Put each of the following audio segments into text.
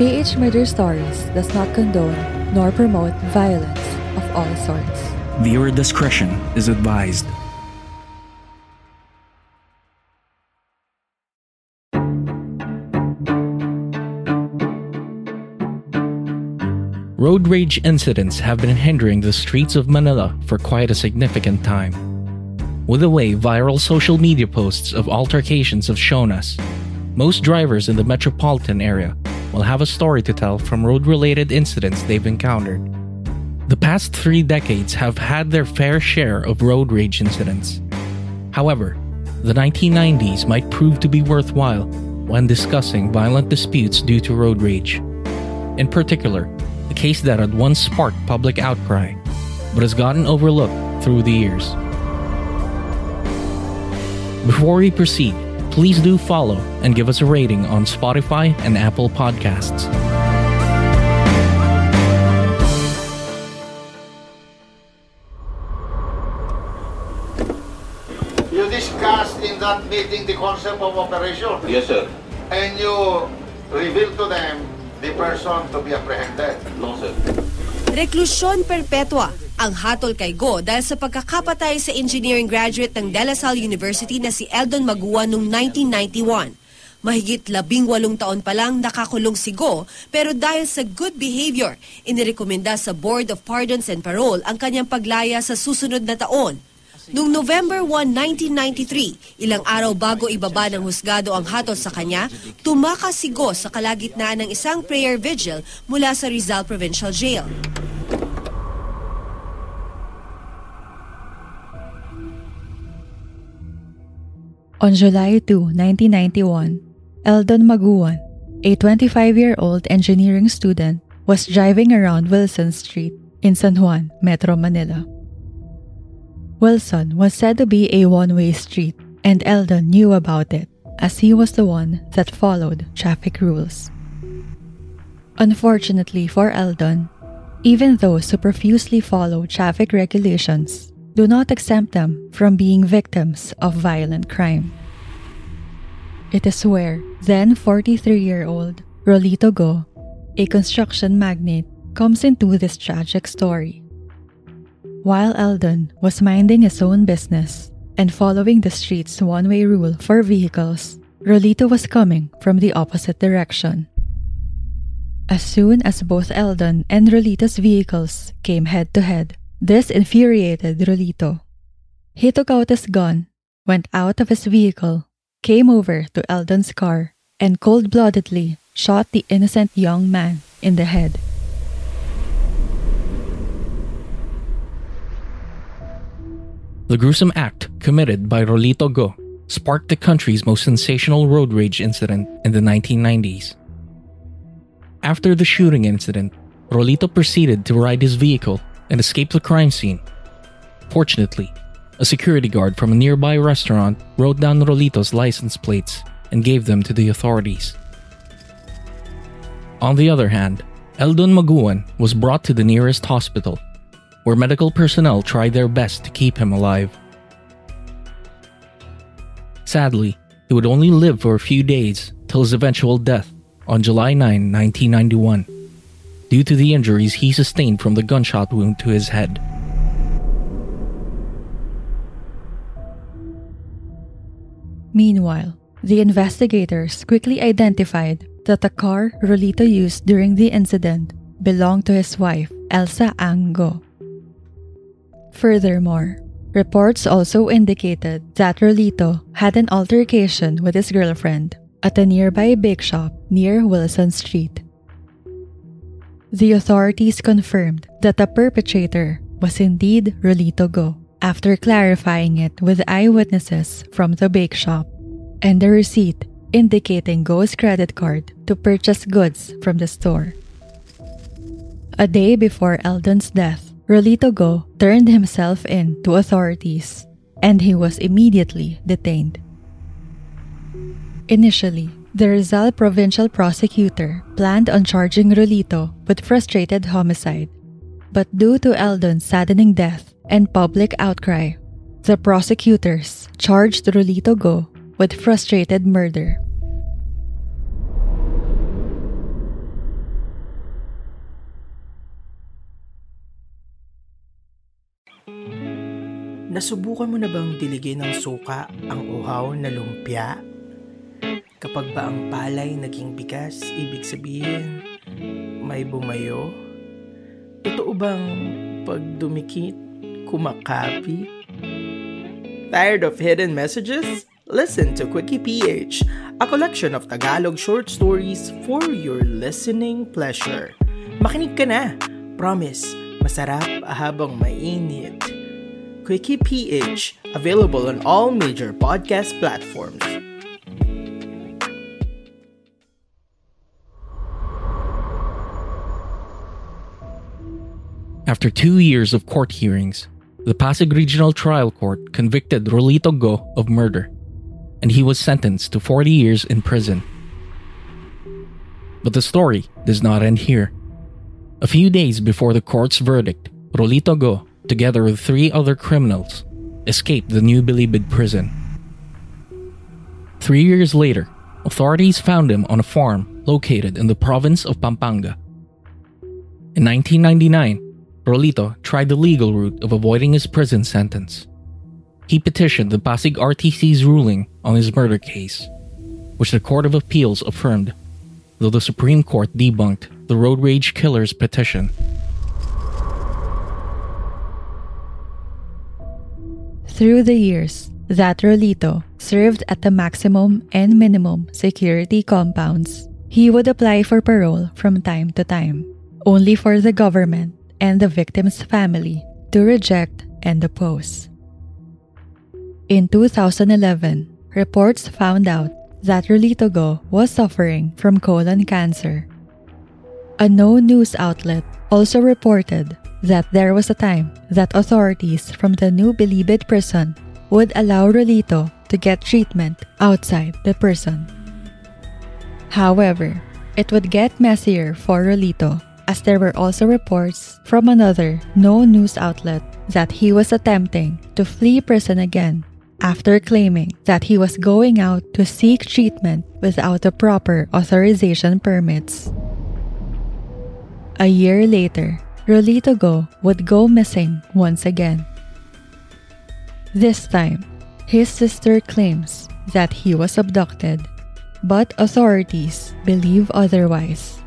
PH Murder Stories does not condone nor promote violence of all sorts. Viewer discretion is advised. Road rage incidents have been hindering the streets of Manila for quite a significant time. With the way viral social media posts of altercations have shown us, most drivers in the metropolitan area will have a story to tell from road related incidents they've encountered. The past three decades have had their fair share of road rage incidents. However, the 1990s might prove to be worthwhile when discussing violent disputes due to road rage. In particular, a case that had once sparked public outcry, but has gotten overlooked through the years. Before we proceed, please do follow and give us a rating on Spotify and Apple Podcasts. You discussed in that meeting the concept of operation. Yes, sir. And you revealed to them the person to be apprehended. No, sir. Reklusyon perpetua ang hatol kay Go dahil sa pagkakapatay sa engineering graduate ng De La Salle University na si Eldon Magua noong 1991. Mahigit labing walong taon pa lang nakakulong si Go pero dahil sa good behavior, inirekomenda sa Board of Pardons and Parole ang kanyang paglaya sa susunod na taon. Noong November 1, 1993, ilang araw bago ibaba ng husgado ang hatol sa kanya, tumakas si Go sa kalagitnaan ng isang prayer vigil mula sa Rizal Provincial Jail. On July 2, 1991, Eldon Maguan, a 25-year-old engineering student, was driving around Wilson Street in San Juan, Metro Manila. Wilson was said to be a one-way street, and Eldon knew about it as he was the one that followed traffic rules. Unfortunately for Eldon, even those who profusely follow traffic regulations do not exempt them from being victims of violent crime. It is where then 43 year old Rolito Go, a construction magnate, comes into this tragic story. While Eldon was minding his own business and following the street's one way rule for vehicles, Rolito was coming from the opposite direction. As soon as both Eldon and Rolito's vehicles came head to head, this infuriated Rolito. He took out his gun, went out of his vehicle, came over to Eldon's car, and cold bloodedly shot the innocent young man in the head. The gruesome act committed by Rolito Go sparked the country's most sensational road rage incident in the 1990s. After the shooting incident, Rolito proceeded to ride his vehicle and escaped the crime scene. Fortunately, a security guard from a nearby restaurant wrote down Rolito's license plates and gave them to the authorities. On the other hand, Eldon Maguan was brought to the nearest hospital where medical personnel tried their best to keep him alive. Sadly, he would only live for a few days till his eventual death on July 9, 1991, due to the injuries he sustained from the gunshot wound to his head. Meanwhile, the investigators quickly identified that the car Rolito used during the incident belonged to his wife, Elsa Ang Go. Furthermore, reports also indicated that Rolito had an altercation with his girlfriend at a nearby bake shop near Wilson Street. The authorities confirmed that the perpetrator was indeed Rolito Go after clarifying it with eyewitnesses from the bake shop and the receipt indicating Go's credit card to purchase goods from the store. A day before Eldon's death, Rolito Go turned himself in to authorities and he was immediately detained. Initially, the Rizal provincial prosecutor planned on charging Rolito with frustrated homicide, but due to Eldon's saddening death and public outcry, the prosecutors charged Rolito Go with frustrated murder. Nasubukan mo na bang diligin ng suka ang uhaw na lumpia? Kapag ba ang palay naging bigas, ibig sabihin, may bumayo? Totoo bang pag dumikit, kumakapi? Tired of hidden messages? Listen to Quickie PH, a collection of Tagalog short stories for your listening pleasure. Makinig ka na! Promise, masarap habang mainit. Quickie PH, available on all major podcast platforms. After two years of court hearings, the Pasig Regional Trial Court convicted Rolito Go of murder, and he was sentenced to 40 years in prison. But the story does not end here. A few days before the court's verdict, Rolito Go, together with three other criminals, escaped the New Bilibid prison. Three years later, authorities found him on a farm located in the province of Pampanga. In 1999, Rolito tried the legal route of avoiding his prison sentence. He petitioned the Pasig RTC's ruling on his murder case, which the Court of Appeals affirmed, though the Supreme Court debunked the road rage killer's petition. Through the years, that Rolito served at the maximum and minimum security compounds. He would apply for parole from time to time, only for the government and the victim's family to reject and oppose. In 2011, reports found out that Rolito Go was suffering from colon cancer. A no news outlet also reported that there was a time that authorities from the New Bilibid prison would allow Rolito to get treatment outside the prison. However, It would get messier for Rolito, as there were also reports from another no news outlet that he was attempting to flee prison again after claiming that he was going out to seek treatment without the proper authorization permits. A year later, Rolito Go would go missing once again. This time, his sister claims that he was abducted, but authorities believe otherwise.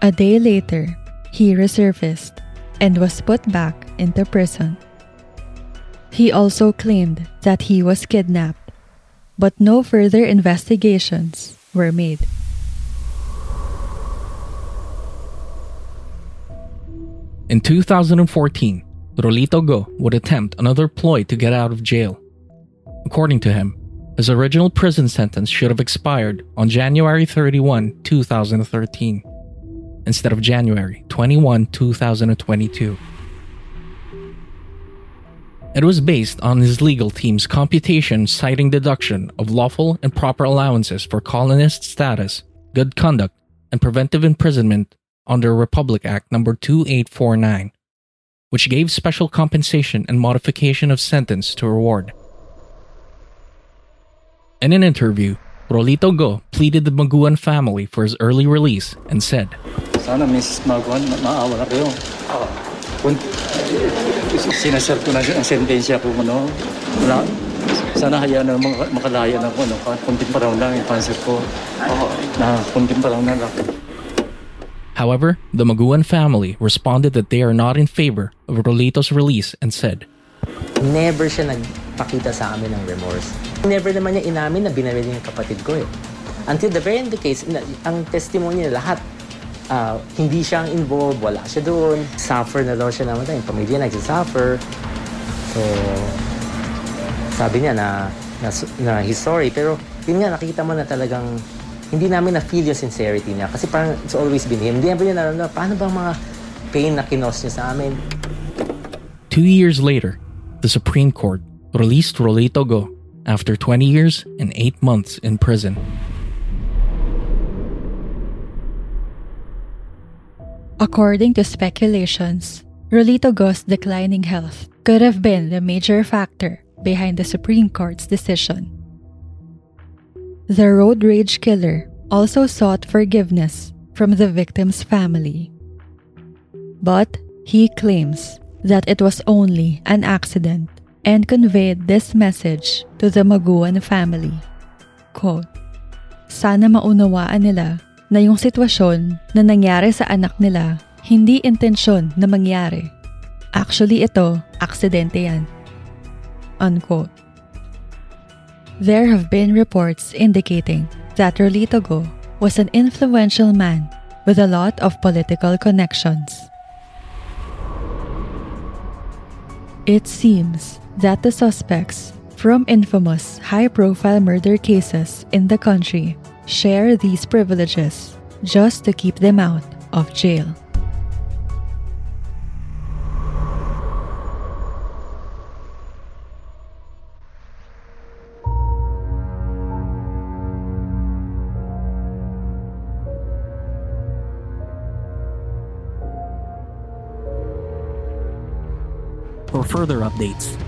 A day later, he resurfaced and was put back into prison. He also claimed that he was kidnapped, but no further investigations were made. In 2014, Rolito Go would attempt another ploy to get out of jail. According to him, his original prison sentence should have expired on January 31, 2013, instead of January 21, 2022. It was based on his legal team's computation citing deduction of lawful and proper allowances for colonist status, good conduct, and preventive imprisonment under Republic Act No. 2849, which gave special compensation and modification of sentence to reward. In an interview, Rolito Go pleaded the Maguan family for his early release and said, Sana Mrs. Maguan, ma- maawa na kayo. Kung sinasar ko na ang sentensya ko, ano, wala, sana hayaan na mga, makalaya na ako, ano, kahit kunting pa raw lang yung cancer ko. Na kunting pa lang na lang. However, the Maguan family responded that they are not in favor of Rolito's release and said, Never siya nagpakita sa amin ng remorse. Never naman niya inamin na binaril niya yung kapatid ko eh. Until the very end of the case, ang testimony niya lahat, ah, hindi siyang involved, wala siya doon. Suffer na daw siya naman. Yung pamilya nagsisuffer. So, sabi niya na, na, na he's sorry. Pero yun nga, nakita mo na talagang hindi namin na-feel yung sincerity niya. Kasi parang it's always been him. Hindi namin niya nararamdaman, paano ba ang mga pain na kinos niya sa amin? Two years later, the Supreme Court released Rolito Go after 20 years and 8 months in prison. According to speculations, Rolito Go's declining health could have been the major factor behind the Supreme Court's decision. The road rage killer also sought forgiveness from the victim's family. But he claims that it was only an accident and conveyed this message to the Maguan family. Quote, Sana maunawaan nila na yung sitwasyon na nangyari sa anak nila hindi intensyon na mangyari. Actually ito, aksidente yan. Unquote. There have been reports indicating that Rolito Go was an influential man with a lot of political connections. It seems that the suspects from infamous high profile murder cases in the country share these privileges just to keep them out of jail. For further updates,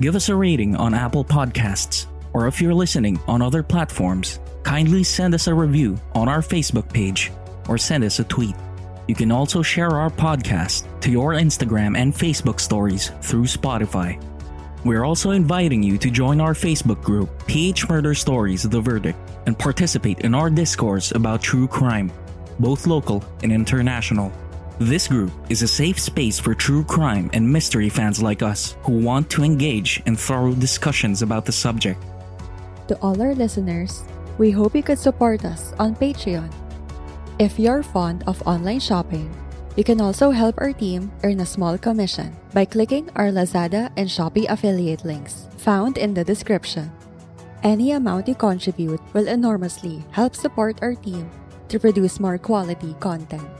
Give us a rating on Apple Podcasts, or if you're listening on other platforms, kindly send us a review on our Facebook page or send us a tweet. You can also share our podcast to your Instagram and Facebook stories through Spotify. We're also inviting you to join our Facebook group, PH Murder Stories The Verdict, and participate in our discourse about true crime, both local and international. This group is a safe space for true crime and mystery fans like us who want to engage in thorough discussions about the subject. To all our listeners, we hope you could support us on Patreon. If you're fond of online shopping, you can also help our team earn a small commission by clicking our Lazada and Shopee affiliate links found in the description. Any amount you contribute will enormously help support our team to produce more quality content.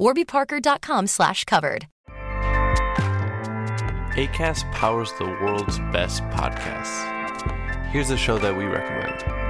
warbyparker.com slash covered. ACAST powers the world's best podcasts. Here's a show that we recommend.